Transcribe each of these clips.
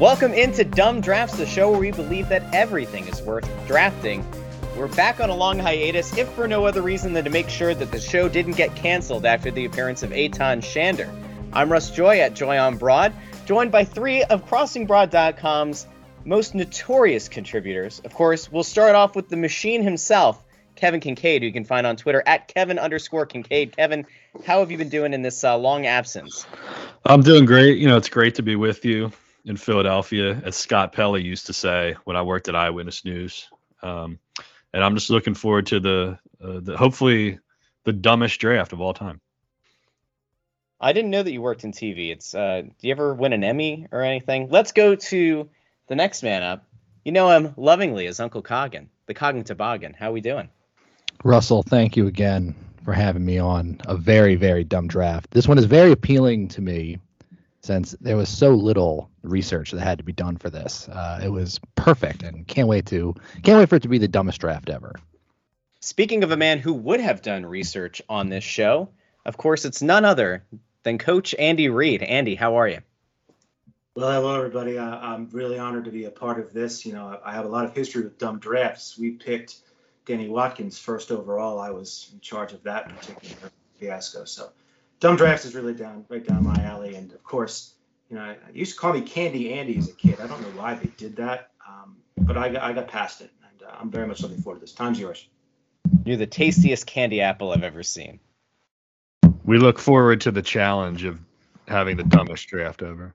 Welcome into Dumb Drafts, the show where we believe that everything is worth drafting. We're back on a long hiatus, if for no other reason than to make sure that the show didn't get canceled after the appearance of Eytan Shander. I'm Russ Joy at Joy on Broad, joined by three of CrossingBroad.com's most notorious contributors. Of course, we'll start off with the machine himself, Kevin Kinkead, who you can find on Twitter at Kevin underscore Kinkead. Kevin, how have you been doing in this uh, long absence? I'm doing great. You know, it's great to be with you in Philadelphia, as Scott Pelley used to say when I worked at Eyewitness News. Um, and I'm just looking forward to the, uh, the hopefully the dumbest draft of all time. I didn't know that you worked in TV. It's uh, do you ever win an Emmy or anything? Let's go to the next man up. You know him lovingly as Uncle Coggin, the Coggin Toboggan. How are we doing? Russell, thank you again for having me on a very, very dumb draft. This one is very appealing to me since there was so little research that had to be done for this. Uh, it was perfect, and can't wait to can't wait for it to be the dumbest draft ever. Speaking of a man who would have done research on this show, of course, it's none other than Coach Andy Reid. Andy, how are you? Well, hello everybody. Uh, I'm really honored to be a part of this. You know, I have a lot of history with dumb drafts. We picked Danny Watkins first overall. I was in charge of that particular fiasco. So, dumb drafts is really down right down my alley. And of course, you know, I, used to call me Candy Andy as a kid. I don't know why they did that, um, but I got, I got past it, and uh, I'm very much looking forward to this. Time's yours. You're the tastiest candy apple I've ever seen. We look forward to the challenge of having the dumbest draft ever.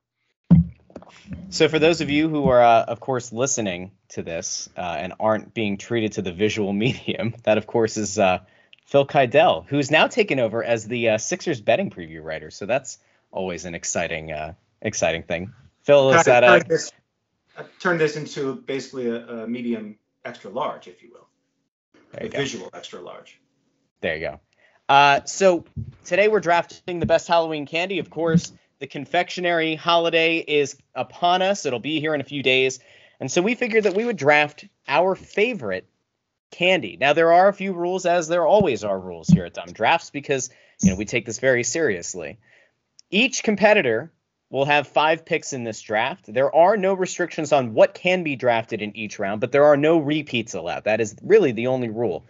So, for those of you who are, uh, of course, listening to this uh, and aren't being treated to the visual medium, that, of course, is uh, Phil Keidel, who's now taken over as the uh, Sixers betting preview writer. So that's always an exciting, uh, exciting thing. Phil, is that a... This, turn this into basically a, a, medium extra large, if you will. a visual extra large. There you go. Uh, so today we're drafting the best Halloween candy, of course. The confectionery holiday is upon us. It'll be here in a few days. And so we figured that we would draft our favorite candy. Now there are a few rules as there always are rules here at Dumb Drafts because you know we take this very seriously. Each competitor will have 5 picks in this draft. There are no restrictions on what can be drafted in each round, but there are no repeats allowed. That is really the only rule.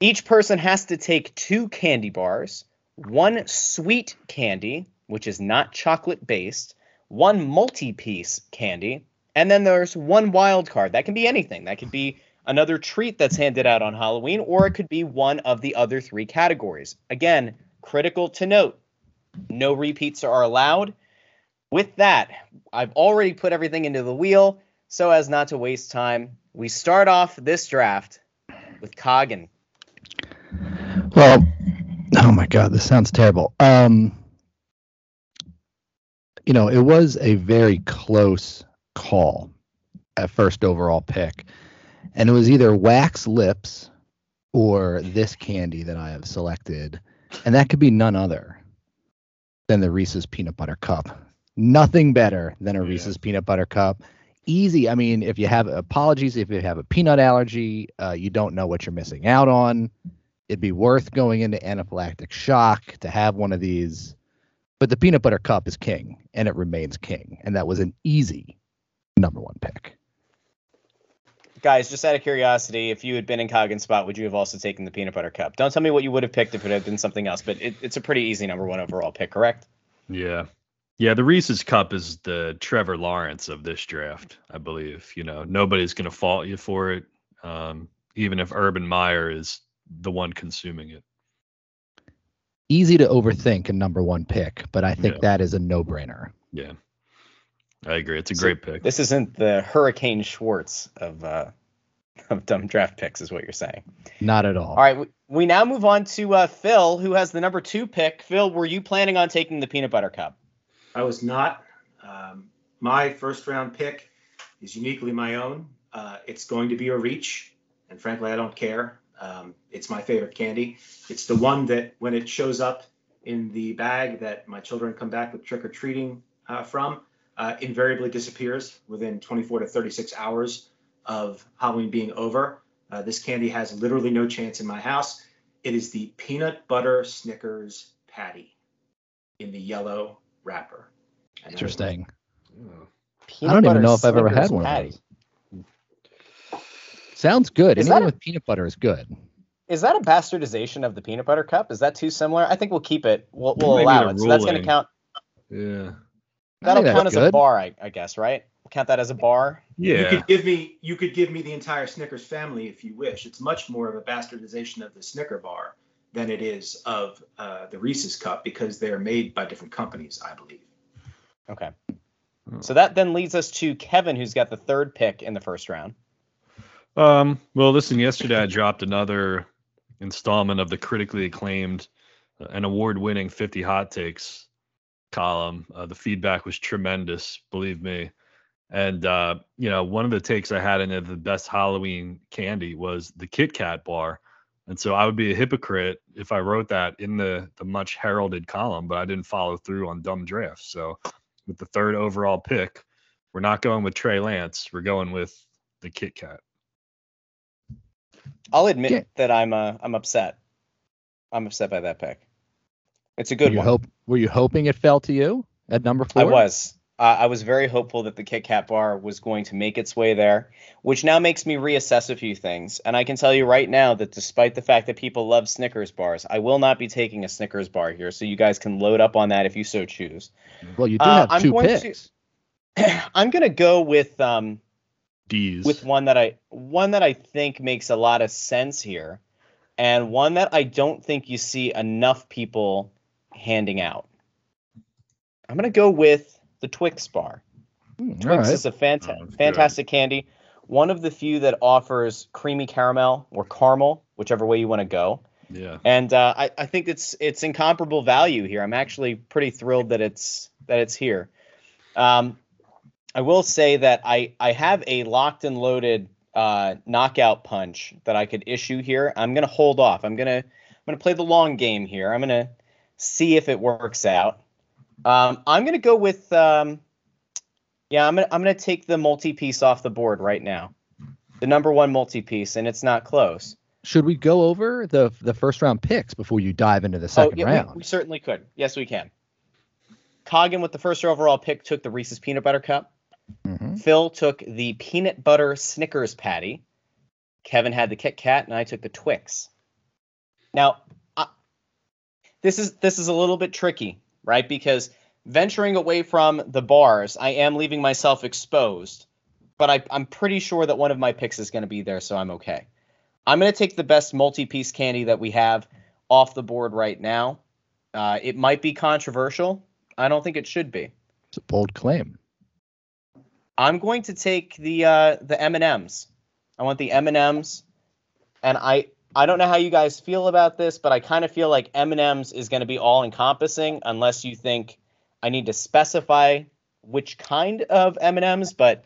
Each person has to take 2 candy bars, one sweet candy, which is not chocolate based, one multi piece candy, and then there's one wild card. That can be anything. That could be another treat that's handed out on Halloween, or it could be one of the other three categories. Again, critical to note no repeats are allowed. With that, I've already put everything into the wheel so as not to waste time. We start off this draft with Coggin. Well, oh my God, this sounds terrible. Um, you know, it was a very close call at first overall pick. And it was either wax lips or this candy that I have selected. And that could be none other than the Reese's peanut butter cup. Nothing better than a yeah. Reese's peanut butter cup. Easy. I mean, if you have apologies, if you have a peanut allergy, uh, you don't know what you're missing out on. It'd be worth going into anaphylactic shock to have one of these but the peanut butter cup is king, and it remains king. And that was an easy number one pick. Guys, just out of curiosity, if you had been in Coggin's spot, would you have also taken the peanut butter cup? Don't tell me what you would have picked if it had been something else, but it, it's a pretty easy number one overall pick, correct? Yeah. Yeah, the Reese's Cup is the Trevor Lawrence of this draft, I believe. You know, nobody's going to fault you for it, um, even if Urban Meyer is the one consuming it easy to overthink a number one pick, but I think yeah. that is a no brainer. Yeah. I agree. It's a so great pick. This isn't the Hurricane Schwartz of uh, of dumb draft picks, is what you're saying. Not at all. All right. We, we now move on to uh, Phil, who has the number two pick. Phil, were you planning on taking the peanut butter cup? I was not. Um, my first round pick is uniquely my own. Uh, it's going to be a reach, and frankly, I don't care. Um, it's my favorite candy. It's the one that when it shows up in the bag that my children come back with trick or treating uh, from, uh, invariably disappears within 24 to 36 hours of Halloween being over. Uh, this candy has literally no chance in my house. It is the peanut butter Snickers patty in the yellow wrapper. Interesting. Peanut I don't even know if I've ever had one patty. of those. Sounds good. Is Anything that a- with peanut butter is good. Is that a bastardization of the peanut butter cup? Is that too similar? I think we'll keep it. We'll, we'll allow need a it. So that's going to count. Yeah. That'll count that's as a bar, I, I guess, right? We'll count that as a bar. Yeah. You could give me you could give me the entire Snickers family if you wish. It's much more of a bastardization of the Snicker bar than it is of uh, the Reese's cup because they're made by different companies, I believe. Okay. Oh. So that then leads us to Kevin, who's got the third pick in the first round. Um, well, listen, yesterday I dropped another installment of the critically acclaimed uh, and award winning 50 Hot Takes column. Uh, the feedback was tremendous, believe me. And, uh, you know, one of the takes I had in it, the best Halloween candy was the Kit Kat bar. And so I would be a hypocrite if I wrote that in the, the much heralded column, but I didn't follow through on dumb drafts. So with the third overall pick, we're not going with Trey Lance. We're going with the Kit Kat. I'll admit Yeah. that I'm uh, I'm upset. I'm upset by that pick. It's a Were good you one. hope were you hoping it fell to you at number four? I was. Uh, I was very hopeful that the Kit Kat bar was going to make its way there, which now makes me reassess a few things. And I can tell you right now that despite the fact that people love Snickers bars, I will not be taking a Snickers bar here. So you guys can load up on that if you so choose. Well, you do Uh, have I'm two going to- picks. I'm gonna go with um, D's. with one that I one that I think makes a lot of sense here, and one that I don't think you see enough people handing out. I'm gonna go with the Twix bar. All Twix right. is a fanta- Oh, good. fantastic candy. One of the few that offers creamy caramel or caramel, whichever way you want to go. yeah. And uh, I, I think it's it's incomparable value here. I'm actually pretty thrilled that it's that it's here. Um, I will say that I I have a locked and loaded uh, knockout punch that I could issue here. I'm gonna hold off. I'm gonna I'm gonna play the long game here. I'm gonna see if it works out. Um, I'm gonna go with um, yeah. I'm gonna I'm gonna take the multi piece off the board right now. The number one multi piece, and it's not close. Should we go over the the first round picks before you dive into the second oh, yeah, we- round? We, certainly could. Yes, we can. Coggin with the first overall pick took the Reese's peanut butter cup. Mhm. Phil took the peanut butter Snickers patty. Kevin had the Kit Kat, and I took the Twix. Now, I, this is this is a little bit tricky, right? Because venturing away from the bars, I am leaving myself exposed. But I, I'm pretty sure that one of my picks is going to be there, so I'm okay. I'm going to take the best multi-piece candy that we have off the board right now. Uh, it might be controversial. I don't think it should be. It's a bold claim. I'm going to take the uh, the M and M's. I want the M and M's, and I I don't know how you guys feel about this, but I kind of feel like M and M's is going to be all encompassing, unless you think I need to specify which kind of M and M's. But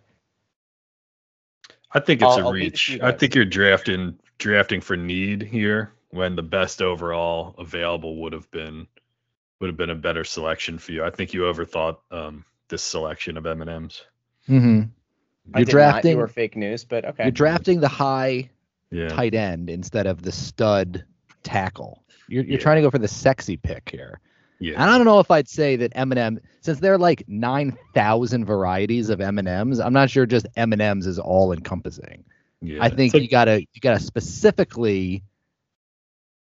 I think it's I'll- a I'll leave it to reach. I think you're drafting drafting for need here when the best overall available would have been would have been a better selection for you. I think you overthought um, this selection of M and M's. Mm-hmm. You're did drafting. not. You were fake news, but okay. You're drafting the high Yeah, tight end instead of the stud tackle. You're, you're Yeah. trying to go for the sexy pick here. yeah. And I don't know if I'd say that M&M, since there are like 9,000 varieties of M&Ms, I'm not sure just M&Ms is all encompassing. yeah. I think like- you gotta you gotta specifically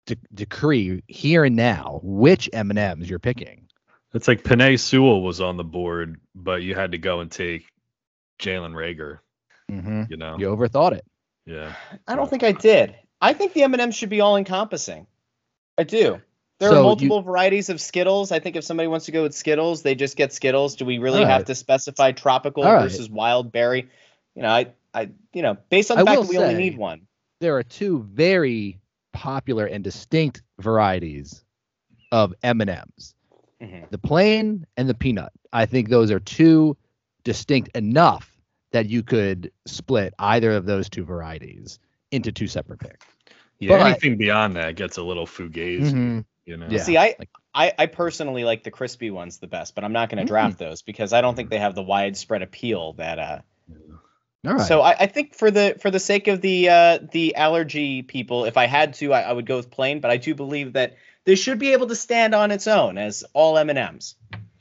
de- decree here and now which M&Ms you're picking. It's like Penei Sewell was on the board, but you had to go and take Jalen Reagor. Mm-hmm. You know, You overthought it. Yeah. I don't think I did. I think the M and M's should be all encompassing. I do. There So are you- multiple varieties of Skittles. I think if somebody wants to go with Skittles, they just get Skittles. Do we really All have to specify tropical All right. versus wild berry? You know, I, I, you know, based on the I fact that we only need one. There are two very popular and distinct varieties of M&Ms. Mhm. The plain and the peanut. I think those are two distinct enough that you could split either of those two varieties into two separate picks. Yeah, But- anything beyond that gets a little fugazi. Mhm. You know, Yeah. See, I, I, I personally like the crispy ones the best, but I'm not going to Mm. draft those because I don't think they have the widespread appeal that. Uh, All right. So I, I think for the for the sake of the uh, the allergy people, if I had to, I, I would go with plain. But I do believe that this should be able to stand on its own as all M and M's.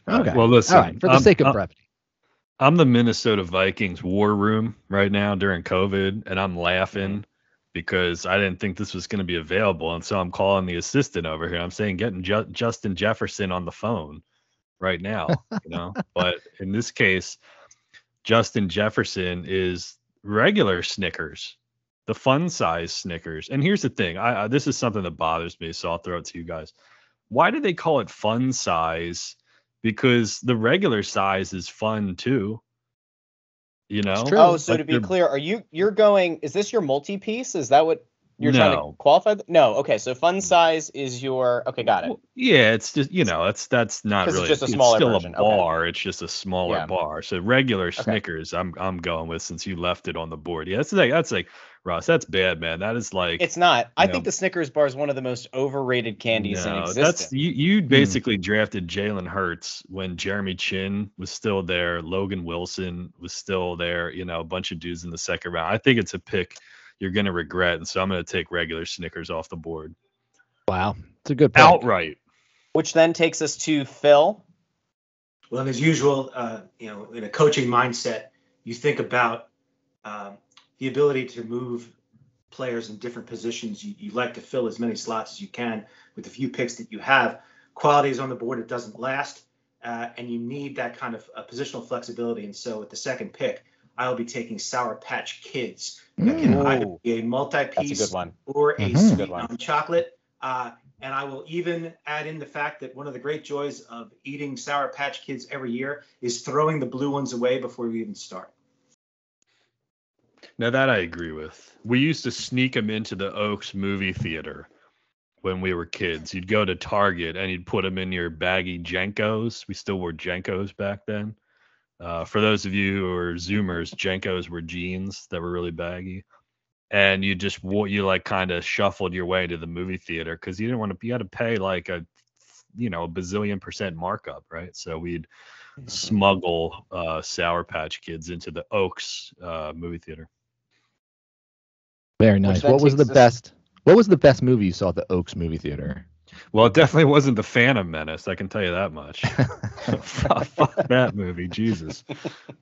okay. Well, listen. All right. For the I'm- sake of I'm- brevity. I'm the Minnesota Vikings war room right now during COVID, and I'm laughing mm-hmm. because I didn't think this was going to be available, and so I'm calling the assistant over here. I'm saying getting Ju- Justin Jefferson on the phone right now, you know. but in this case, Justin Jefferson is regular Snickers, the fun size Snickers. And here's the thing: I, I this is something that bothers me, so I'll throw it to you guys. Why do they call it fun size? Because the regular size is fun too. You know. true. Oh, so Like to be clear, are you you're going? Is this your multi piece? Is that what you're trying No. to qualify? th- No. Okay. So fun mm. size is your. Okay, got it. Well, yeah, it's just you know, that's that's not 'Cause it's really. just a smaller still version, a okay. bar. It's just a smaller Yeah. bar. So regular Snickers, I'm I'm going with since you left it on the board. Yeah, that's like that's like Ross. That's bad, man. That is like It's not. I No. think the Snickers bar is one of the most overrated candies in no, existence. that's you. You hmm. basically drafted Jalen Hurts when Jeremy Chinn was still there. Logan Wilson was still there. You know, a bunch of dudes in the second round. I think it's a pick you're gonna regret, and so I'm gonna take regular Snickers off the board Wow, it's a good pick. outright. Which then takes us to Phil. Well, and as usual, uh, you know, in a coaching mindset, you think about um, the ability to move players in different positions. You, you like to fill as many slots as you can with the few picks that you have. Quality is on the board; it doesn't last, uh, and you need that kind of uh, positional flexibility. And so, with the second pick, I will be taking Sour Patch Kids. That can Mm. either be a multi-piece good one. or a Mhm. sweet Good one. on chocolate. Uh, and I will even add in the fact that one of the great joys of eating Sour Patch Kids every year is throwing the blue ones away before we even start. Now that I agree with. We used to sneak them into the Oaks movie theater when we were kids. You'd go to Target and you'd put them in your baggy JNCOs. We still wore JNCOs back then. Uh, for those of you who are Zoomers, JNCOs were jeans that were really baggy, and you just you like kind of shuffled your way to the movie theater because you didn't want to. You had to pay like a, you know, a bazillion percent markup, right? So we'd smuggle uh, Sour Patch Kids into the Oaks uh, movie theater. Very nice. What was the us- best? What was the best movie you saw at the Oaks movie theater? Well, it definitely wasn't the Phantom Menace. I can tell you that much. fuck, that movie, Jesus.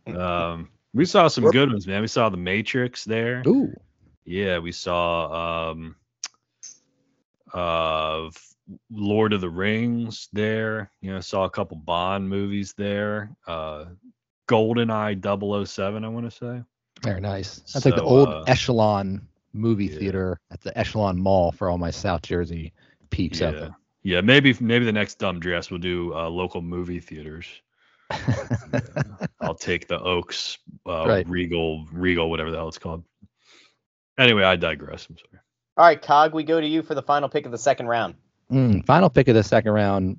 Um, we saw some good ones, man. We saw The Matrix there. Ooh, Yeah, we saw um, uh, Lord of the Rings there. You know, saw a couple Bond movies there. Uh, GoldenEye 007, I want to say. very nice. That's like the old uh, Echelon movie yeah. theater at the Echelon Mall for all my South Jersey peeps out Yeah, there. yeah. Maybe maybe the next dumb dress we'll do uh, local movie theaters. I'll take the Oaks, uh, Right. Regal, Regal, whatever the hell it's called. Anyway, I digress. I'm sorry. All right, Cog, we go to you for the final pick of the second round. Mm, final pick of the second round,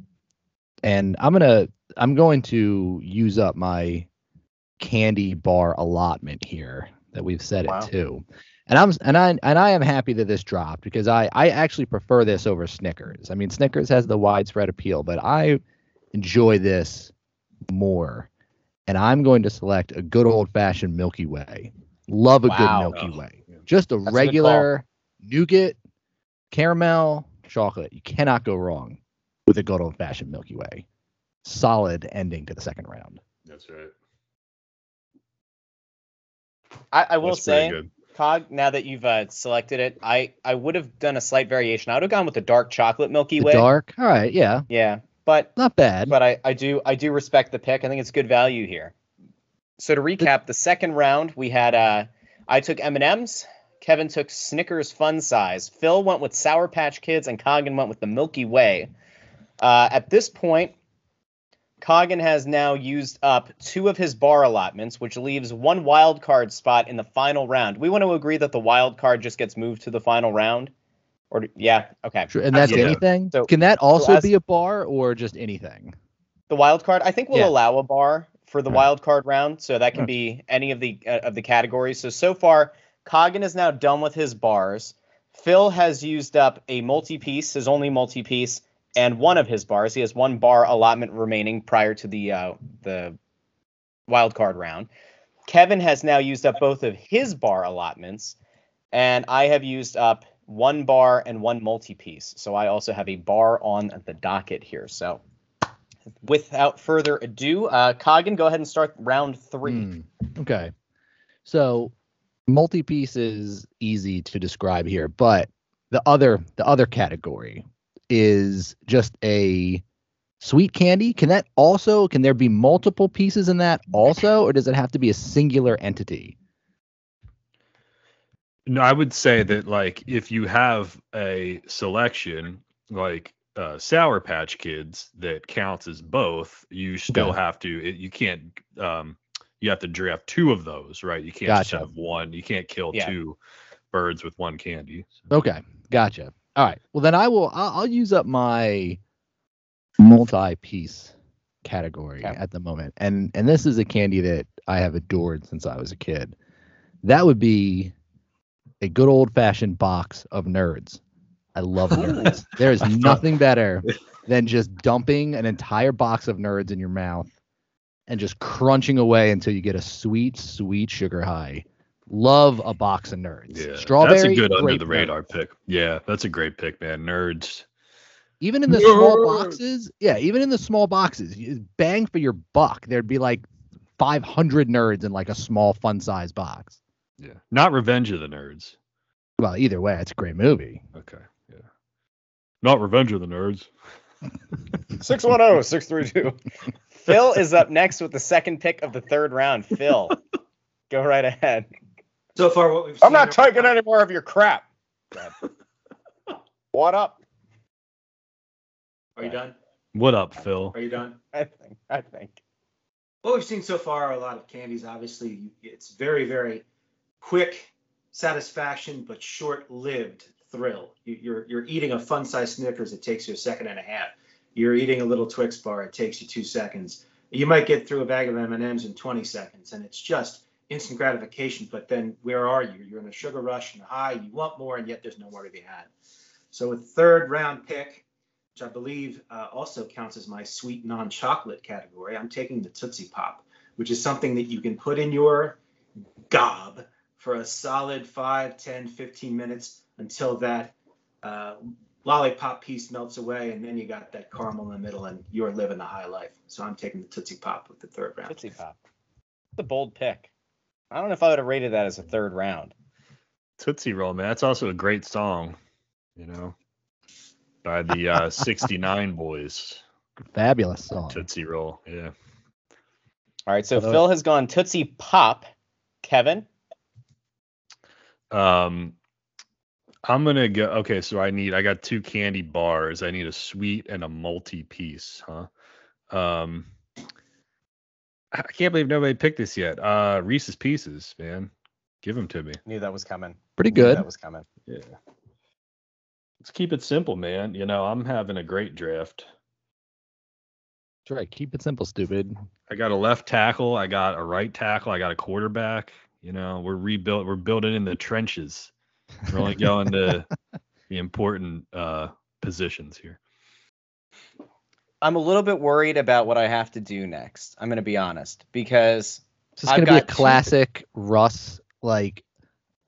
and I'm gonna I'm going to use up my candy bar allotment here that we've set Wow. it to, and I'm and I and I am happy that this dropped because I I actually prefer this over Snickers. I mean Snickers has the widespread appeal, but I enjoy this more, and I'm going to select a good old fashioned Milky Way. Love a Wow. good Milky Oh, Way. Just a a good call. regular nougat, caramel, chocolate. You cannot go wrong with a good old fashioned Milky Way. Solid ending to the second round. That's right. I, I will That's say, good. Cog, now that you've uh, selected it, I, I would have done a slight variation. I would have gone with the dark chocolate Milky The Way. dark. All right, yeah. Yeah, but Not bad. but I, I do I do respect the pick. I think it's good value here. So to recap, the second round we had uh I took M and M's, Kevin took Snickers Fun Size, Phil went with Sour Patch Kids, and Coggin went with the Milky Way. Uh, at this point, Coggin has now used up two of his bar allotments, which leaves one wild card spot in the final round. We want to agree that the wild card just gets moved to the final round, or do- yeah, okay. Sure, and that's Yeah. anything. So- Can that also as- be a bar or just anything? The wild card, I think we'll Yeah. allow a bar for the Right. wild card round, so that can Right. be any of the uh, of the categories. So so far, Coggin is now done with his bars. Phil has used up a multi-piece, his only multi-piece, and one of his bars. He has one bar allotment remaining prior to the uh, the wild card round. Kevin has now used up both of his bar allotments, and I have used up one bar and one multi-piece. So I also have a bar on the docket here. So without further ado, uh, Coggin, go ahead and start round three. Mm, okay. So multi-piece is easy to describe here, but the other the other category is just a sweet candy. Can that also can there be multiple pieces in that also, or does it have to be a singular entity? No, I would say that like if you have a selection like uh, Sour Patch Kids that counts as both, you still Okay. have to. It, you can't. Um, you have to draft two of those, right? You can't just Gotcha. have one. You can't kill Yeah. two birds with one candy. So- Okay, gotcha. All right. Well, then I will. I'll, I'll use up my multi-piece category Okay. at the moment, and and this is a candy that I have adored since I was a kid. That would be a good old-fashioned box of nerds. I love nerds. There is nothing better than just dumping an entire box of nerds in your mouth and just crunching away until you get a sweet, sweet sugar high. Love a box of nerds. Yeah, Strawberry. That's a good under grape the nerds. radar pick. Yeah, that's a great pick, man. Nerds. even in the small boxes yeah even in the small boxes bang for your buck there'd be like 500 nerds in like a small fun size box Yeah, not Revenge of the Nerds. well either way it's a great movie Okay, yeah, not Revenge of the Nerds. 610 632. Phil is up next with the second pick of the third round. Phil, go right ahead. So far, what we've I'm seen not are- taking any more of your crap. what up? Are you done? What up, Phil? Are you done? I think. I think. What we've seen so far are a lot of candies. Obviously, it's very, very quick satisfaction, but short-lived thrill. You- You're you're eating a fun-sized Snickers. It takes you a second and a half. You're eating a little Twix bar. It takes you two seconds. You might get through a bag of M&Ms in 20 seconds, and it's just instant gratification. But then, where are you? You're in a sugar rush and high. You want more, and yet there's no more to be had. So, a third round pick, which I believe uh, also counts as my sweet non-chocolate category. I'm taking the Tootsie Pop, which is something that you can put in your gob for a solid 5, 10, 15 minutes until that uh, lollipop piece melts away, and then you got that caramel in the middle, and you're living the high life. So I'm taking the Tootsie Pop with the third round. Tootsie Pop. The bold pick. I don't know if I would have rated that as a third round. Tootsie Roll, man. That's also a great song, you know, by the uh, 69 Boyz. fabulous song Tootsie Roll, yeah. All right, so Although- Phil has gone Tootsie Pop. Kevin, Um, I'm gonna go. Okay, so I need. I got two candy bars. I need a sweet and a multi piece, huh? Um, I can't believe nobody picked this yet. Uh, Reese's Pieces, man, give them to me. knew that was coming. pretty Knew good That was coming. Yeah. Let's keep it simple, man. You know, I'm having a great draft. that's right keep it simple stupid I got a left tackle. I got a right tackle. I got a quarterback. You know, we're rebuilt. We're building in the trenches. We're only going to the important uh, positions here. I'm a little bit worried about what I have to do next. I'm going to be honest because Is this I've gonna be a got two- classic Russ like?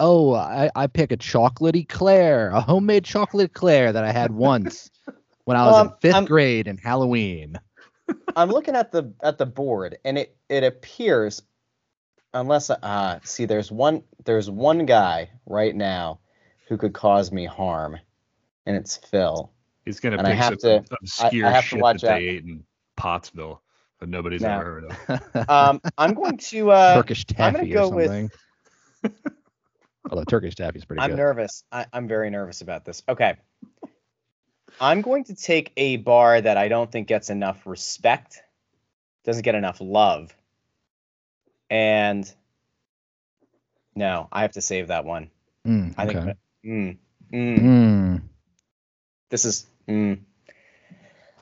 Oh, I, I pick a chocolate eclair, a homemade chocolate eclair that I had once when I was Um, in 5th I'm- grade in Halloween. I'm looking at the at the board and it it appears unless uh see there's one there's one guy right now who could cause me harm and it's Phil. He's gonna And I pick have some to- obscure I have to shit watch that out. they ate in Pottsville that nobody's No. ever heard of. Um I'm going to uh Turkish I'm taffy go or with- something. Although Turkish taffy is pretty good. I'm nervous. I, I'm very nervous about this. Okay. I'm going to take a bar that I don't think gets enough respect, doesn't get enough love. And no, I have to save that one. Mm, I think okay. that- mm, mm, Mm. this is mm.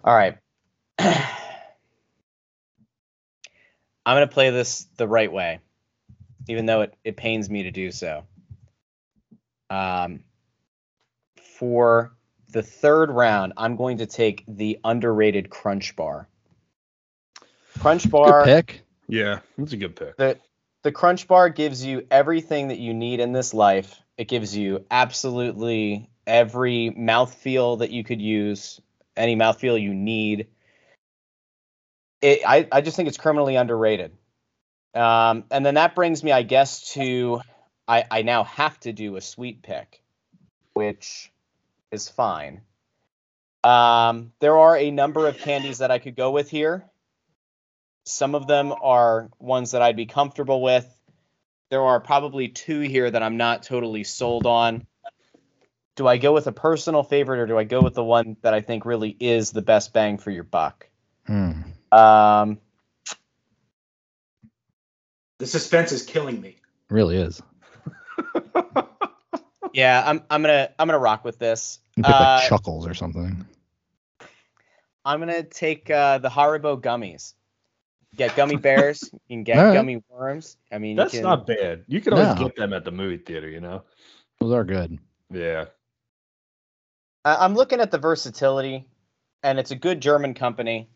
all right. I'm gonna play this the right way, even though it, it pains me to do so. Um, for the third round, I'm going to take the underrated Crunch Bar. Crunch Good Bar. pick. Yeah, that's a good pick. the the crunch bar gives you everything that you need in this life it gives you absolutely every mouthfeel that you could use any mouthfeel you need it, I I just think it's criminally underrated. Um, and then that brings me, I guess, to I I now have to do a sweet pick, which is fine. Um, there are a number of candies that I could go with here. Some of them are ones that I'd be comfortable with. There are probably two here that I'm not totally sold on. Do I go with a personal favorite or do I go with the one that I think really is the best bang for your buck? Hmm. Um, The suspense is killing me. Really is. yeah, I'm I'm gonna I'm gonna rock with this. You pick Uh, like Chuckles or something. I'm gonna take uh, the Haribo gummies. Get gummy bears. You can get All right. gummy worms. I mean, That's you can, not bad. You can always No. get them at the movie theater, you know. Those are good. Yeah. I- I'm looking at the versatility, and it's a good German company,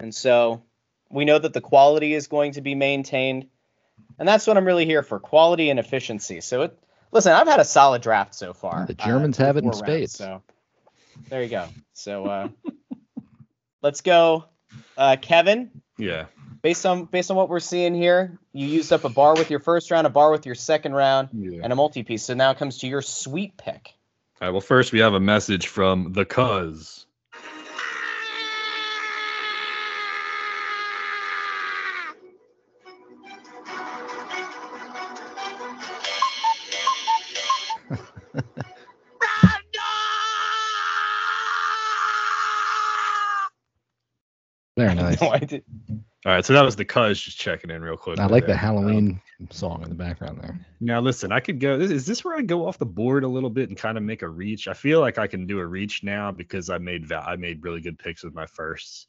and so we know that the quality is going to be maintained, and that's what I'm really here for: quality and efficiency. So, it, listen, I've had a solid draft so far. The Germans have it in four rounds, spades. so there you go. So uh, let's go, uh, Kevin. Yeah. Based on based on what we're seeing here, you used up a bar with your first round, a bar with your second round, Yeah. and a multi piece. So now it comes to your sweet pick. All right. Well, first we have a message from the Cuz. Nice. No, I did. All right. So that was the Cuz just checking in real quick. I like the there. Halloween song in the background there. Now listen, I could go. Is, is this where I go off the board a little bit and kind of make a reach? I feel like I can do a reach now because I made va- I made really good picks with my first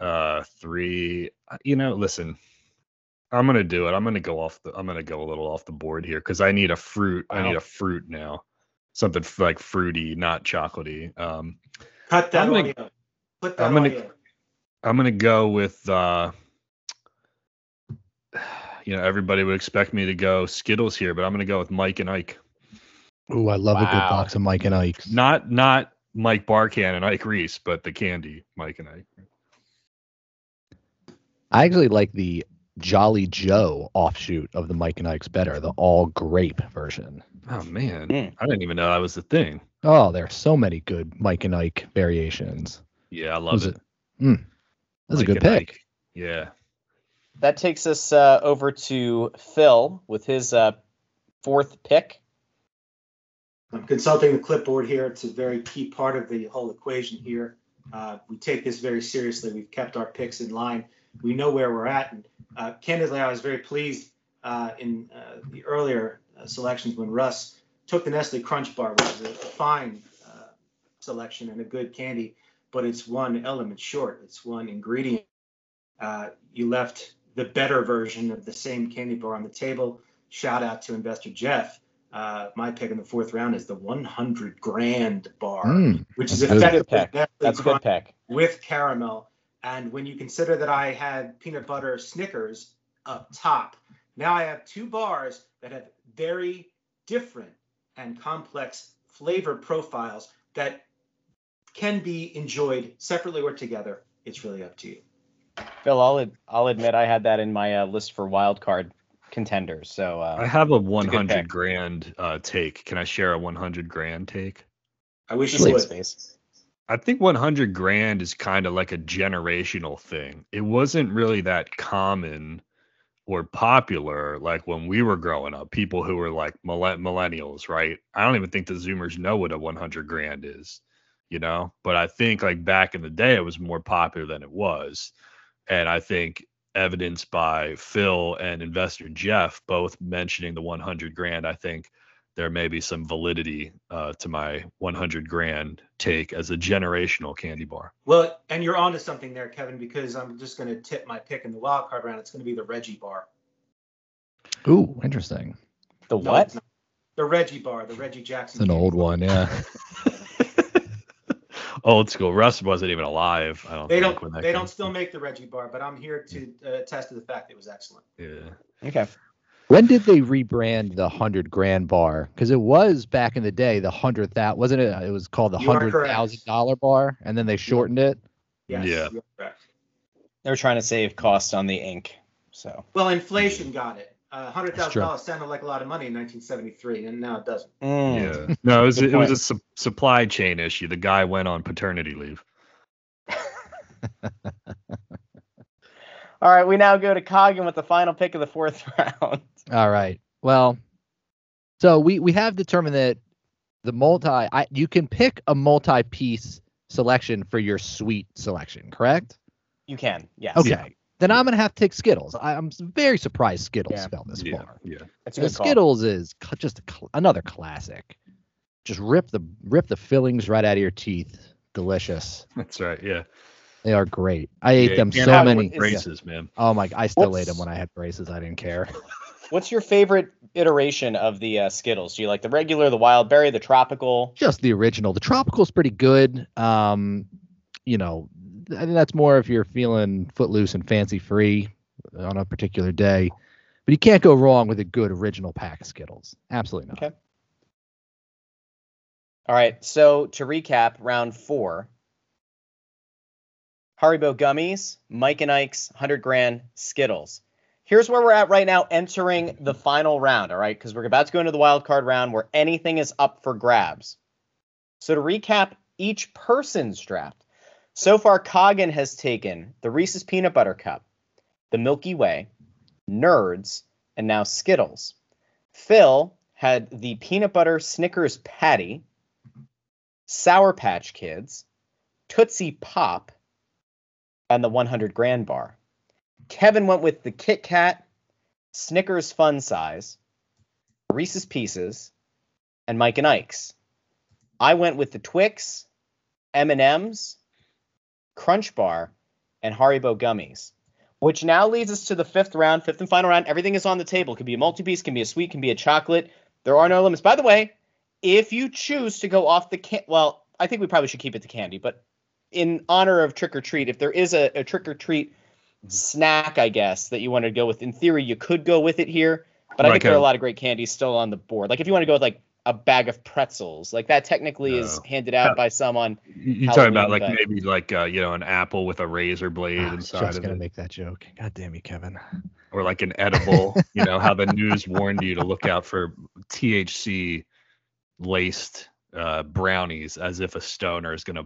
uh three. Uh, You know, listen, I'm gonna do it. I'm gonna go off the. I'm gonna go a little off the board here because I need a fruit. I need a fruit now, something f- like fruity, not chocolatey. Um, Cut that I'm gonna- audio. Put that I'm gonna- audio. I'm gonna go with. uh You know, everybody would expect me to go Skittles here, but I'm gonna go with Mike and Ike. Ooh, I love a good box of Mike and Ike's. Not not Mike Barkann and Ike Reese, but the candy, Mike and Ike. I actually like the Jolly Joe offshoot of the Mike and Ike's better, the all grape version. Oh man, Mm. I didn't even know that was the thing. Oh, there are so many good Mike and Ike variations. Yeah, I love Was it. it- Mm, that's a good pick. Ike. Yeah. That takes us uh, over to Phil with his uh, fourth pick. I'm consulting the clipboard here. It's a very key part of the whole equation here. Uh, we take this very seriously. We've kept our picks in line. We know where we're at. And uh, candidly, I was very pleased uh, in uh, the earlier uh, selections when Russ took the Nestle Crunch Bar, which is a fine uh, selection and a good candy, but it's one element short. It's one ingredient. Uh, you left the better version of the same candy bar on the table. Shout out to investor Jeff. Uh, my pick in the fourth round is the 100 grand bar, Mm, which is that's good. effectively Pick. That's a good pick. with caramel. And when you consider that I had peanut butter Snickers up top, now I have two bars that have very different and complex flavor profiles that can be enjoyed separately or together. It's really up to you. Phil, I'll I'll admit I had that in my uh, list for wild card contenders. So I uh, have a 100 pick. grand uh, take. Can I share a 100 grand take? I wish you would. space. I think 100 grand is kind of like a generational thing. It wasn't really that common or popular like when we were growing up. People who were like millen- millennials, right? I don't even think the Zoomers know what a 100 grand is, you know. But I think like back in the day, it was more popular than it was, and I think evidenced by Phil and investor Jeff both mentioning the 100 grand. I think there may be some validity uh, to my 100 grand take as a generational candy bar. Well, and you're onto something there, Kevin, because I'm just going to tip my pick in the wild card round. It's going to be the Reggie bar. Ooh, interesting. The No, what? it's. The Reggie bar, the Reggie Jackson. It's an candy old bar. one, yeah. Old school. Russ wasn't even alive. I don't. They think, don't. when that They don't still make the Reggie bar, but I'm here to uh, attest to the fact it was excellent. Yeah. Okay. When did they rebrand the hundred grand bar? Because it was back in the day the hundred hundred thousand, wasn't it? It was called the You are hundred correct. thousand dollar bar, and then they shortened it. Yes, Yeah. They're trying to save cost on the ink. So Well, inflation got it. Uh, hundred That's thousand true. dollars sounded like a lot of money in 1973, and now it doesn't. Mm. Yeah. No, it was it was a su- supply chain issue. The guy went on paternity leave. All right, we now go to Coggin with the final pick of the fourth round. All right. Well, so we we have determined that the multi I you can pick a multi-piece selection for your suite selection, correct? You can, yes. Okay. Then I'm gonna have to take Skittles. I, I'm very surprised Skittles Yeah. fell this Yeah, far. yeah. That's a The good call. Skittles is cl- just a cl- another classic. Just rip the rip the fillings right out of your teeth. Delicious. That's right. Yeah. They are great. I ate Yeah, them so many. it with braces, man. Oh my! I still What's- ate them when I had braces. I didn't care. What's your favorite iteration of the uh, Skittles? Do you like the regular, the wild berry, the tropical? Just the original. The tropical's pretty good. Um, you know, I think that's more if you're feeling footloose and fancy free on a particular day. But you can't go wrong with a good original pack of Skittles. Absolutely not. Okay. All right, so to recap, round four. Haribo gummies, Mike and Ike's 100 grand Skittles. Here's where we're at right now, entering the final round, all right? Because we're about to go into the wild card round where anything is up for grabs. So to recap each person's draft, so far Coggin has taken the Reese's Peanut Butter Cup, the Milky Way, Nerds, and now Skittles. Phil had the Peanut Butter Snickers Patty, Sour Patch Kids, Tootsie Pop, and the 100 Grand Bar. Kevin went with the Kit Kat, Snickers Fun Size, Reese's Pieces, and Mike and Ike's. I went with the Twix, M&M's, Crunch Bar, and Haribo gummies. Which now leads us to the fifth round, fifth and final round. Everything is on the table. Could be a multi-piece, can be a sweet, can be a chocolate. There are no limits. By the way, if you choose to go off the can, well, I think we probably should keep it to candy. But in honor of trick or treat, if there is a, a trick or treat mm-hmm. snack, I guess that you want to go with, in theory, you could go with it here. But I Like think there are a lot of great candies still on the board. Like if you want to go with like a bag of pretzels, like that technically is handed out by someone. You- You're talking about like but- maybe like uh, you know an apple with a razor blade I was inside just of gonna it, make that joke. God damn you, Kevin. or like an edible. you know how the news warned you to look out for THC laced uh, brownies, as if a stoner is gonna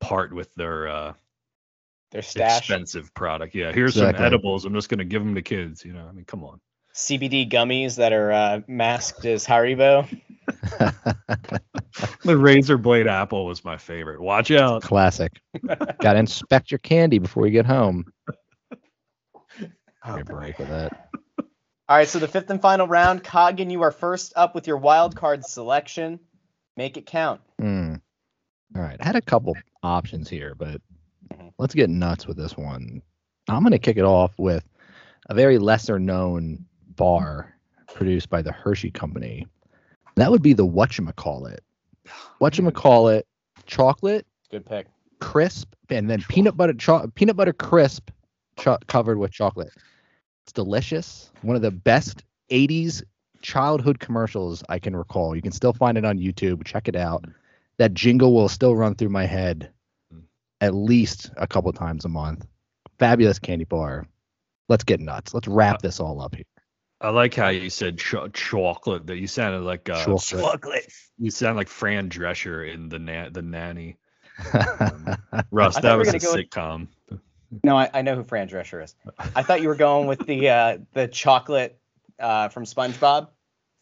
part with their uh, Their stash. expensive product. Yeah, here's Exactly. some edibles. I'm just gonna give them to kids. You know, I mean, come on. CBD gummies that are uh, masked as Haribo. The razor blade apple was my favorite. Watch out. Classic. Got to inspect your candy before you get home. Oh, Give me a break with that. All right, so the fifth and final round, Coggin, you are first up with your wild card selection. Make it count. Hmm. All right. I had a couple options here, but Mhm. let's get nuts with this one. I'm going to kick it off with a very lesser known bar produced by the Hershey Company. That would be the whatchamacallit. Whatchamacallit chocolate Good pick. crisp and then peanut butter cho- peanut butter crisp cho- covered with chocolate. It's delicious. One of the best 80s childhood commercials I can recall. You can still find it on YouTube. Check it out. That jingle will still run through my head hmm. at least a couple times a month. Fabulous candy bar. Let's get nuts. Let's wrap uh, this all up here. I like how you said cho- chocolate. That you sounded like uh, Chocolate. You sound like Fran Drescher in the na- the nanny. Russ, that was a gonna with- sitcom. No, I, I know who Fran Drescher is. I thought you were going with the uh, the chocolate uh, from SpongeBob.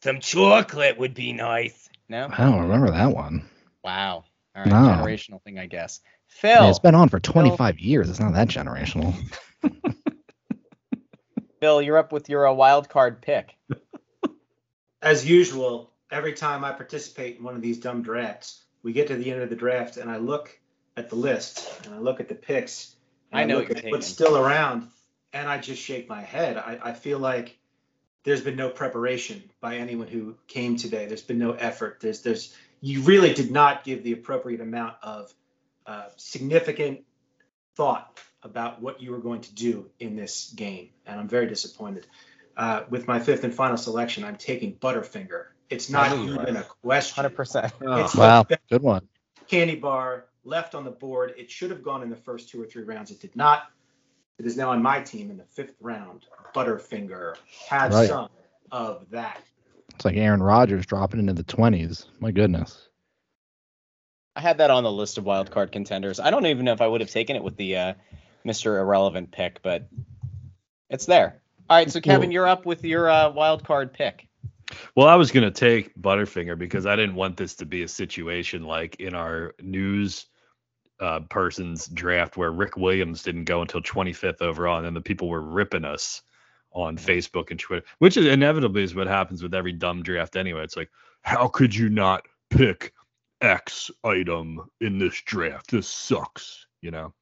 Some chocolate would be nice. No. I don't remember that one. Wow. All right, No. generational thing, I guess. Phil. Yeah, it's been on for 25 years. It's not that generational. Phil, you're up with your uh, wild card pick. As usual, every time I participate in one of these dumb drafts, we get to the end of the draft and I look at the list and I look at the picks. And I know look what at what's still around and I just shake my head. I, I feel like there's been no preparation by anyone who came today. There's been no effort. There's there's you really did not give the appropriate amount of uh, significant thought about what you were going to do in this game, and I'm very disappointed. Uh, with my fifth and final selection, I'm taking Butterfinger. It's not I knew you even a question. 100%. It's Wow. the Good one. candy bar left on the board. It should have gone in the first two or three rounds. It did not. It is now on my team in the fifth round, Butterfinger, have Right. some of that. It's like Aaron Rodgers dropping into the 20s. My goodness. I had that on the list of wild card contenders. I don't even know if I would have taken it with the uh, Mr. Irrelevant pick, but it's there. All right, so Kevin, Well- you're up with your uh, wild card pick. Well, I was gonna take Butterfinger because I didn't want this to be a situation like in our news uh, person's draft where Rick Williams didn't go until 25th overall, and then the people were ripping us on Facebook and Twitter, which is inevitably is what happens with every dumb draft anyway. It's like, how could you not pick X item in this draft? This sucks, you know.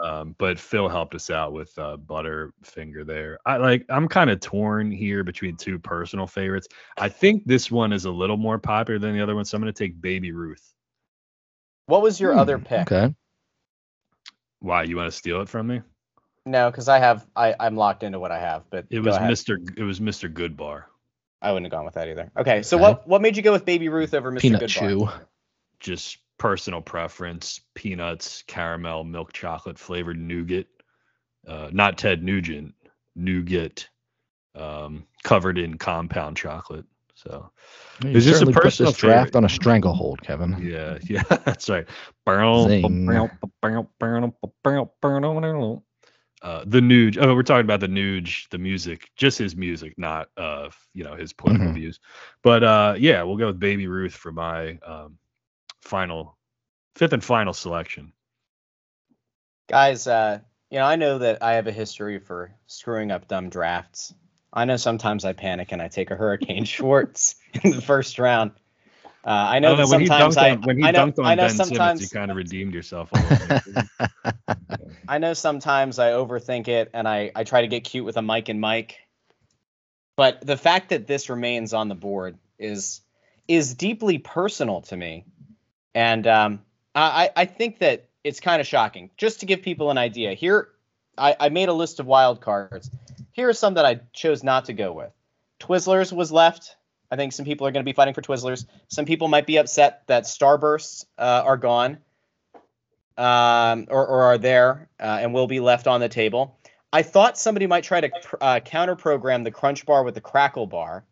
Um, but Phil helped us out with uh, Butterfinger there. I like. I'm kind of torn here between two personal favorites. I think this one is a little more popular than the other one, so I'm going to take Baby Ruth. What was your Hmm, other pick? Okay. Why you want to steal it from me? No, because I have I, I'm locked into what I have, but It was ahead. Mr. It was Mr. Goodbar. I wouldn't have gone with that either. Okay, so Okay. what what made you go with Baby Ruth over Mr. Peanut Goodbar? chew. Just personal preference: peanuts, caramel, milk chocolate flavored nougat. Uh, not Ted Nugent, nougat, um, covered in compound chocolate. So You Is this a personal this draft on a stranglehold, Kevin. Yeah, yeah, that's right. Zing. Uh, the Nuge. Oh, we're talking about the Nuge, the music, just his music, not uh, you know, his political Mhm. views. But uh, yeah, we'll go with Baby Ruth for my um, final, fifth and final selection. Guys, uh, you know, I know that I have a history for screwing up dumb drafts. I know sometimes I panic and I take a Hurricane Schwartz in the first round. Uh, I know, I when he sometimes I, on, when he I know, dunked on I know Ben Simmons, sometimes you kind of redeemed yourself. A little bit. I know sometimes I overthink it and I, I try to get cute with a Mike and Mike. But the fact that this remains on the board is is deeply personal to me. And um, I, I think that it's kind of shocking. Just to give people an idea, here I, I made a list of wild cards. Here are some that I chose not to go with. Twizzlers was left. I think some people are going to be fighting for Twizzlers. Some people might be upset that Starbursts uh, are gone um, or, or are there uh, and will be left on the table. I thought somebody might try to pr- uh, counter program the Crunch Bar with the Crackle Bar.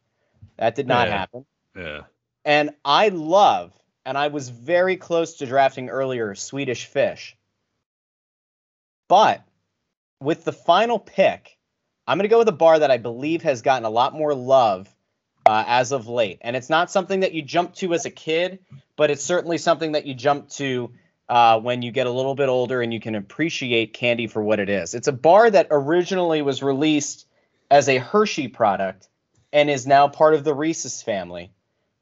That did not Yeah. happen. yeah, And I love, and I was very close to drafting earlier Swedish Fish. But with the final pick, I'm going to go with a bar that I believe has gotten a lot more love uh, as of late. And it's not something that you jump to as a kid, but it's certainly something that you jump to uh, when you get a little bit older and you can appreciate candy for what it is. It's a bar that originally was released as a Hershey product and is now part of the Reese's family.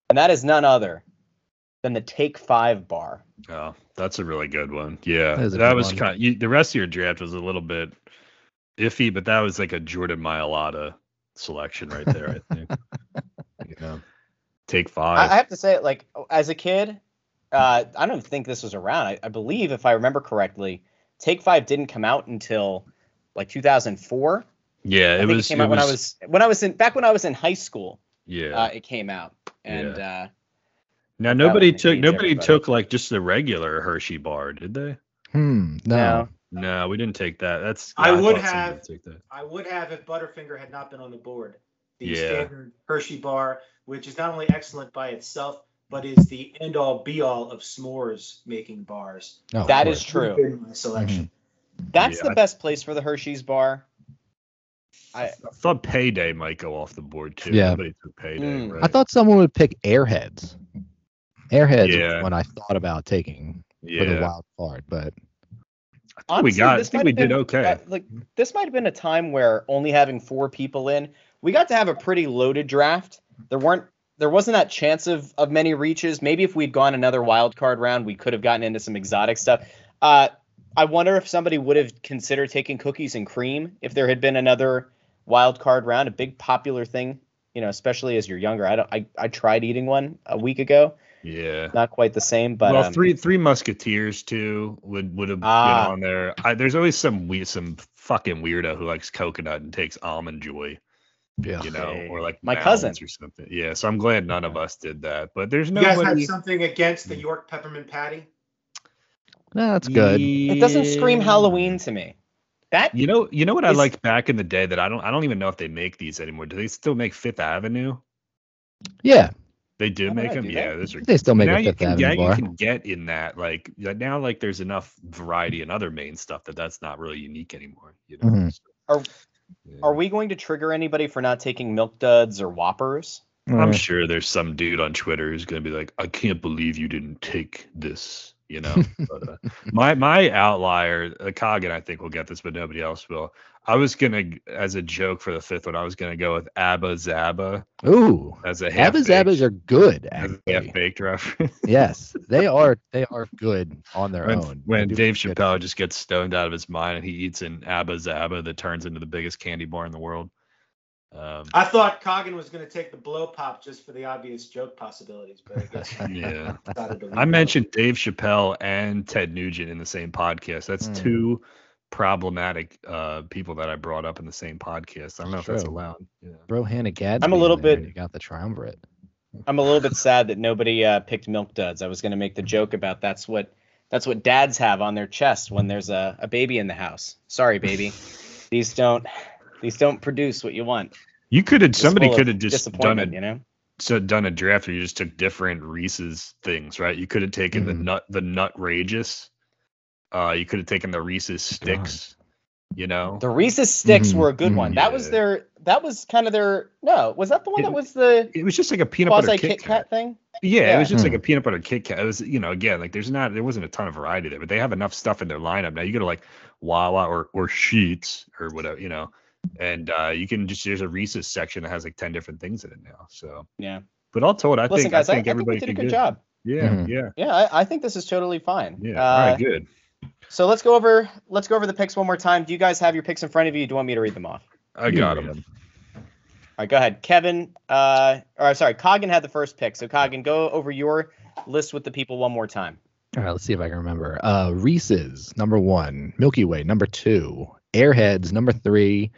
And that is none other than the Take Five bar. oh, that's a really good one. Yeah, That is a that was kind. Of, you, the rest of your draft was a little bit iffy, but that was like a Jordan Mailata selection right there. I think. you know, take five. I have to say, like as a kid, uh, I don't think this was around. I, I believe, if I remember correctly, Take Five didn't come out until like 2004. yeah, I it think was. it came out when I was when I was in back when I was in high school. Yeah. Uh, it came out, and uh, now nobody took nobody everybody. took like just the regular Hershey bar, did they? Hmm. No. no, No, we didn't take that. That's I yeah, would have- take that. I would have if Butterfinger had not been on the board. The Yeah. standard Hershey bar, which is not only excellent by itself, but is the end all be all of s'mores making bars. No, of That course. is true. Would have been my selection. that's Yeah. the best place for the Hershey's bar. I I thought payday might go off the board too. Yeah. Took payday. Mm. Right? I thought someone would pick Airheads. Airheads Yeah. was what I thought about taking for the wild card, but I think we got. I this think might we have did been- okay. uh, like this might have been a time where only having four people in, we got to have a pretty loaded draft. There weren't, there wasn't that chance of of many reaches. Maybe if we'd gone another wild card round, we could have gotten into some exotic stuff. Uh, I wonder if somebody would have considered taking cookies and cream if there had been another wild card round, a big popular thing. You know, especially as you're younger. I don't. I, I tried eating one a week ago. Yeah. Not quite the same, but well, um, three Three Musketeers too would would have Ah. been on there. I, there's always some we some fucking weirdo who likes coconut and takes almond joy, yeah. you know, or like My Mounds cousin. or something. Yeah, so I'm glad none of us did that. But there's You guys have nobody. something against the York peppermint patty? No, that's good. it doesn't scream Halloween to me. That You know, you know what I Is- liked back in the day that I don't I don't even know if they make these anymore. Do they still make Fifth Avenue? Yeah, They do I make them. Yeah, those are. they still make now a you Fifth can Avenue get bar. you can get in that like now like there's enough variety in other main stuff that that's not really unique anymore. You know. Mhm. So, Are- yeah. are we going to trigger anybody for not taking milk duds or whoppers? I'm Mm. sure there's some dude on Twitter who's gonna be like, I can't believe you didn't take this. You know, but, uh, my my outlier, uh, Coggin, I think will get this, but nobody else will. I was gonna, as a joke for the fifth one, I was gonna go with Abba Zaba Ooh, as a Abba Zabas are good. half baked reference. yes, they are. They are good on their when, own. when Dave good. Chappelle just gets stoned out of his mind and he eats an Abba Zaba that turns into the biggest candy bar in the world. Um, I thought Coggin was going to take the blow pop just for the obvious joke possibilities, but I guess yeah. decided to leave I mentioned Dave Chappelle and Ted Nugent in the same podcast. That's Hmm. two problematic uh, people that I brought up in the same podcast. I don't know if that's allowed. Yeah. Bro, Hannah Gadsby. I'm a little bit- and You got the triumvirate. I'm a little bit sad that nobody uh, picked milk duds. I was going to make the joke about that's what that's what dads have on their chest when there's a, a baby in the house. Sorry, baby. these don't these don't produce what you want. You could have somebody could have just done it, you know. so done a draft where you just took different Reese's things, right? You could have taken the Mhm. nut the nutrageous. Uh, you could have taken the Reese's sticks. You know, The Reese's sticks Mhm, were a good one. That was their that was kind of their no, was that the one It- that was the it was just like a peanut butter Kit Kit Kat. Kat thing? Yeah, it was just like Hmm. a peanut butter Kit Kat. It was, you know, again, like there's not, there wasn't a ton of variety there, but they have enough stuff in their lineup now. You go to like Wawa or or Sheetz or whatever, you know, and uh, you can just there's a Reese's section that has like ten different things in it now. So, Yeah. but all told, I Listen, think guys, I I, think I think we everybody did a did good job. Yeah, Mhm. yeah, Yeah, I, I think this is totally fine. yeah. Uh, all right, good. So let's go over let's go over the picks one more time. Do you guys have your picks in front of you? Do you want me to read them off? I got them. him. All right, go ahead. Kevin, uh, or sorry, Coggin had the first pick. So Coggin, go over your list with the people one more time. All right, let's see if I can remember. Uh, Reese's number one, Milky Way number two, Airheads number three,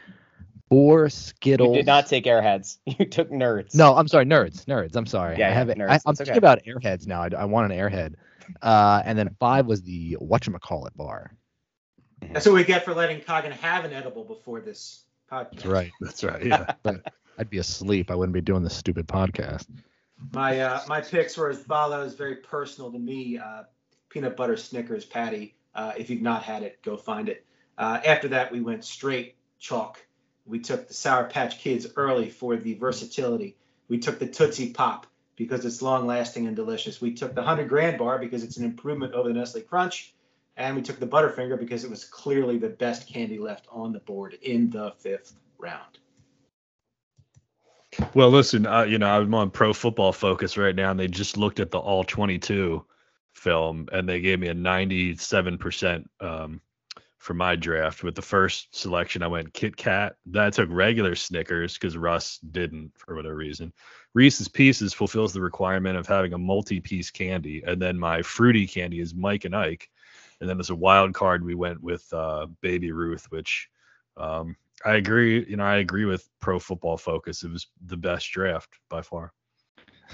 four Skittles. You did not take Airheads. You took Nerds. No, I'm sorry, nerds, nerds. I'm sorry. Yeah, I yeah, have it. nerds, I, I'm it's thinking okay. about Airheads now. I, I want an Airhead. Uh, and then five was the whatchamacallit bar. That's what we get for letting Coggin have an edible before this podcast. That's right. That's right. Yeah. but I'd be asleep. I wouldn't be doing this stupid podcast. My uh, my picks were as follows, very personal to me. Uh, peanut butter Snickers patty. Uh, if you've not had it, go find it. Uh, after that, we went straight chalk. We took the Sour Patch Kids early for the versatility. We took the Tootsie Pop because it's long lasting and delicious. We took the 100 Grand Bar because it's an improvement over the Nestle Crunch. And we took the Butterfinger because it was clearly the best candy left on the board in the fifth round. Well, listen, uh, you know, I'm on Pro Football Focus right now, and they just looked at the All 22 film, and they gave me a 97% um, for my draft. With the first selection, I went Kit Kat. Then I took regular Snickers because Russ didn't for whatever reason. Reese's Pieces fulfills the requirement of having a multi-piece candy, and then my fruity candy is Mike and Ike. And then as a wild card, we went with uh, Baby Ruth, which um, I agree. You know, I agree with Pro Football Focus. It was the best draft by far.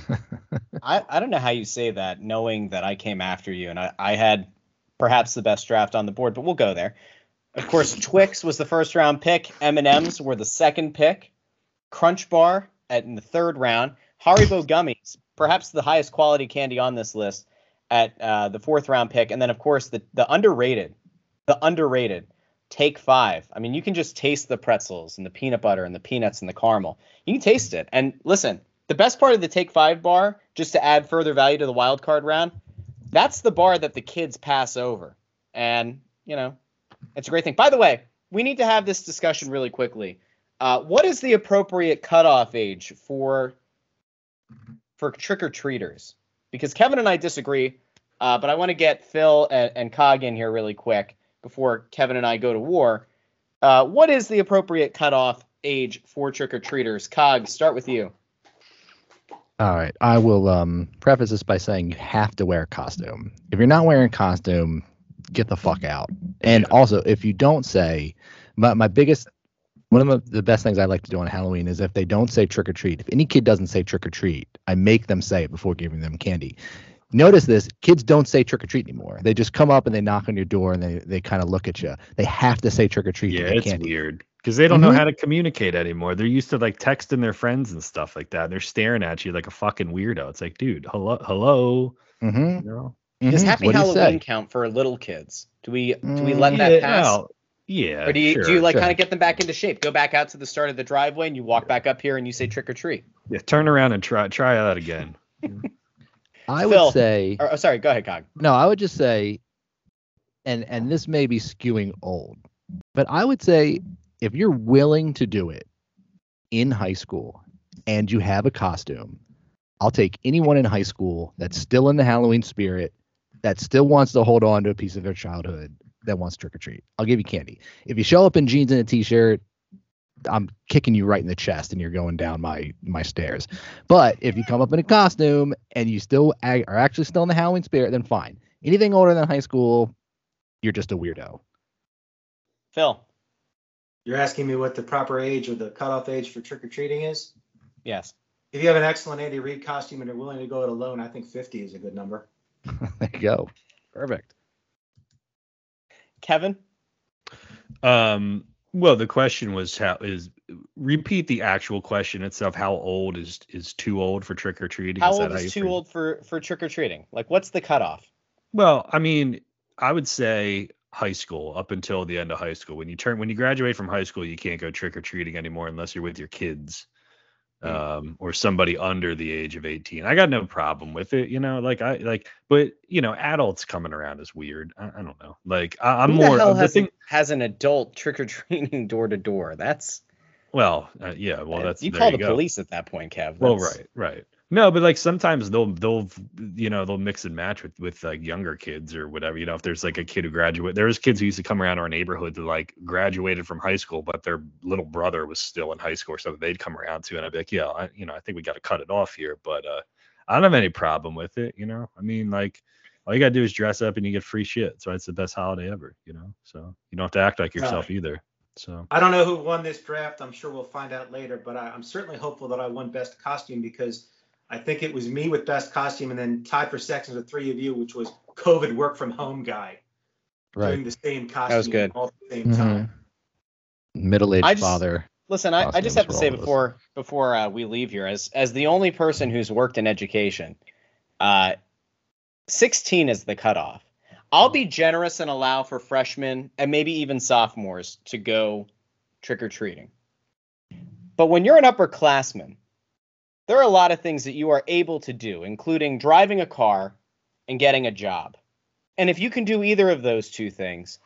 I, I don't know how you say that, knowing that I came after you and I, I had perhaps the best draft on the board, but we'll go there. Of course, Twix was the first round pick. M and M's were the second pick. Crunch Bar at in the third round. Haribo gummies, perhaps the highest quality candy on this list, at uh, the fourth round pick, and then of course the the underrated, the underrated Take Five. I mean, you can just taste the pretzels and the peanut butter and the peanuts and the caramel. You can taste it. And listen, the best part of the Take Five bar, just to add further value to the wild card round, that's the bar that the kids pass over. And, you know, it's a great thing. By the way, we need to have this discussion really quickly. Uh, what is the appropriate cutoff age for for trick or treaters? Because Kevin and I disagree, uh, but I want to get Phil and, and Cog in here really quick before Kevin and I go to war. Uh, what is the appropriate cutoff age for trick or treaters? Cog, start with you. All right. I will um, preface this by saying you have to wear a costume. If you're not wearing a costume, get the fuck out. And also, if you don't say, my, my biggest, one of the, best things I like to do on Halloween is if they don't say trick or treat, if any kid doesn't say trick or treat, I make them say it before giving them candy. notice this: kids don't say trick or treat anymore. They just come up and they knock on your door and they they kind of look at you. They have to say trick or treat. to Yeah, it's candy. weird because they don't know Mhm. how to communicate anymore. They're used to like texting their friends and stuff like that. And they're staring at you like a fucking weirdo. It's like, dude, hello, hello. Mm-hmm. You know? Does Mhm. Happy What Halloween say? count for little kids? Do we do we Mm, let that yeah, pass? well, yeah. or do you do you like sure. kind of get them back into shape? Go back out to the start of the driveway and you walk back up here and you say trick or treat. yeah, turn around and try try that again. I Phil, would say Or, oh, sorry, go ahead, Cog. no. I would just say, and and this may be skewing old, but I would say if you're willing to do it in high school and you have a costume, I'll take anyone in high school that's still in the Halloween spirit, that still wants to hold on to a piece of their childhood, that wants trick or treat. I'll give you candy. If you show up in jeans and a t-shirt, I'm kicking you right in the chest and you're going down my my stairs. But if you come up in a costume and you still ag- are actually still in the Halloween spirit, then fine. Anything older than high school, you're just a weirdo. Phil. You're asking me what the proper age or the cutoff age for trick or treating is? Yes. If you have an excellent Andy Reid costume and are willing to go it alone, I think 50 is a good number. there you go. Perfect. Kevin. Um, well, the question was how is repeat the actual question itself. How old is is too old for trick or treating? How Is old you is too phrase old for for trick or treating? Like, what's the cutoff? Well, I mean, I would say high school up until the end of high school. When you turn when you graduate from high school, you can't go trick or treating anymore unless you're with your kids. Um, or somebody under the age of 18. I got no problem with it, you know, like I like, but you know, adults coming around is weird. I, I don't know. Like I, I'm Who more the has, thing. an an adult trick or treating door to door? That's well, uh, yeah, well, that's you call the go. police at that point, Kev. Well, right, right. No, but like sometimes they'll they'll you know they'll mix and match with with like younger kids or whatever. You know, if there's like a kid who graduate, there's kids who used to come around our neighborhood that like graduated from high school, but their little brother was still in high school or something. They'd come around to, and I'd be like, yeah, I, you know, I think we got to cut it off here. But uh, I don't have any problem with it. You know, I mean, like all you gotta do is dress up and you get free shit. So it's the best holiday ever. You know, so you don't have to act like yourself either. So I don't know who won this draft. I'm sure we'll find out later, but I, I'm certainly hopeful that I won best costume because I think it was me with best costume and then tied for second with three of you, which was COVID work from home guy doing Right. the same costume that was good. all at the same time. Middle-aged I just- father. Listen, I, I just have to say all of before before uh, we leave here, as as the only person who's worked in education, uh, 16 is the cutoff. I'll be generous and allow for freshmen and maybe even sophomores to go trick or treating. But when you're an upperclassman, there are a lot of things that you are able to do, including driving a car and getting a job. And if you can do either of those two things,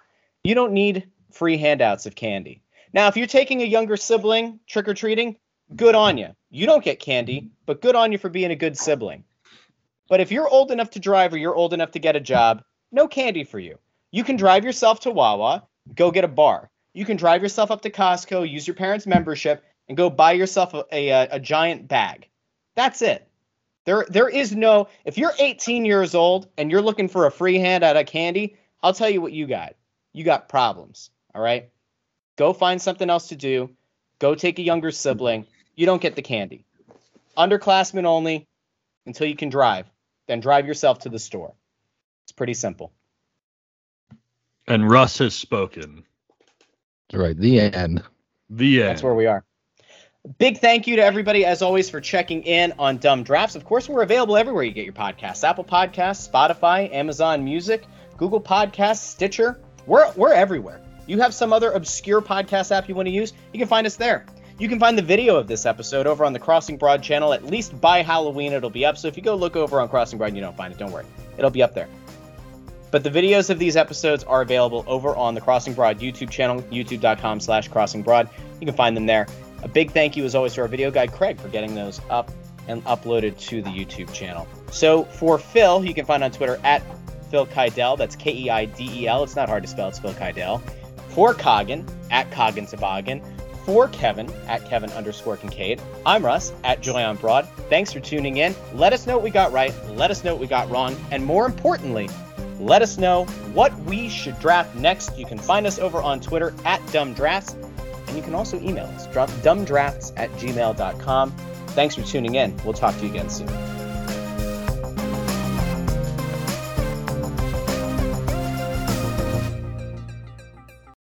you don't need free handouts of candy. Now, if you're taking a younger sibling trick or treating, good on you. You don't get candy, but good on you for being a good sibling. But if you're old enough to drive or you're old enough to get a job, no candy for you. You can drive yourself to Wawa, go get a bar. You can drive yourself up to Costco, use your parents' membership, and go buy yourself a, a, uh, a giant bag. That's it. There, there is no. If you're 18 years old and you're looking for a free handout of candy, I'll tell you what you got. You got problems. All right. Go find something else to do. Go take a younger sibling. You don't get the candy. Underclassmen only until you can drive. Then drive yourself to the store. It's pretty simple. and Russ has spoken. Right. The end. The end. That's where we are. Big thank you to everybody, as always, for checking in on Dumb Drafts. Of course, we're available everywhere you get your podcasts Apple Podcasts, Spotify, Amazon Music, Google Podcasts, Stitcher. We're, we're everywhere. You have some other obscure podcast app you want to use, you can find us there. You can find the video of this episode over on the Crossing Broad channel. At least by Halloween, it'll be up. So if you go look over on Crossing Broad and you don't find it, don't worry. It'll be up there. But the videos of these episodes are available over on the Crossing Broad YouTube channel, youtube.com slash crossing broad. You can find them there. A big thank you, as always, to our video guy, Craig, for getting those up and uploaded to the YouTube channel. So for Phil, you can find on Twitter at Phil Keidel. That's K E I D E L. It's not hard to spell, it's Phil Keidel. For Coggin, at Coggin Toboggan. For Kevin, at Kevin underscore Kinkead. I'm Russ, at Joy on Broad. Thanks for tuning in. Let us know what we got right. Let us know what we got wrong. And more importantly, let us know what we should draft next. You can find us over on Twitter at Dumb Drafts, and you can also email us, drop dumbdrafts at gmail.com. Thanks for tuning in. We'll talk to you again soon.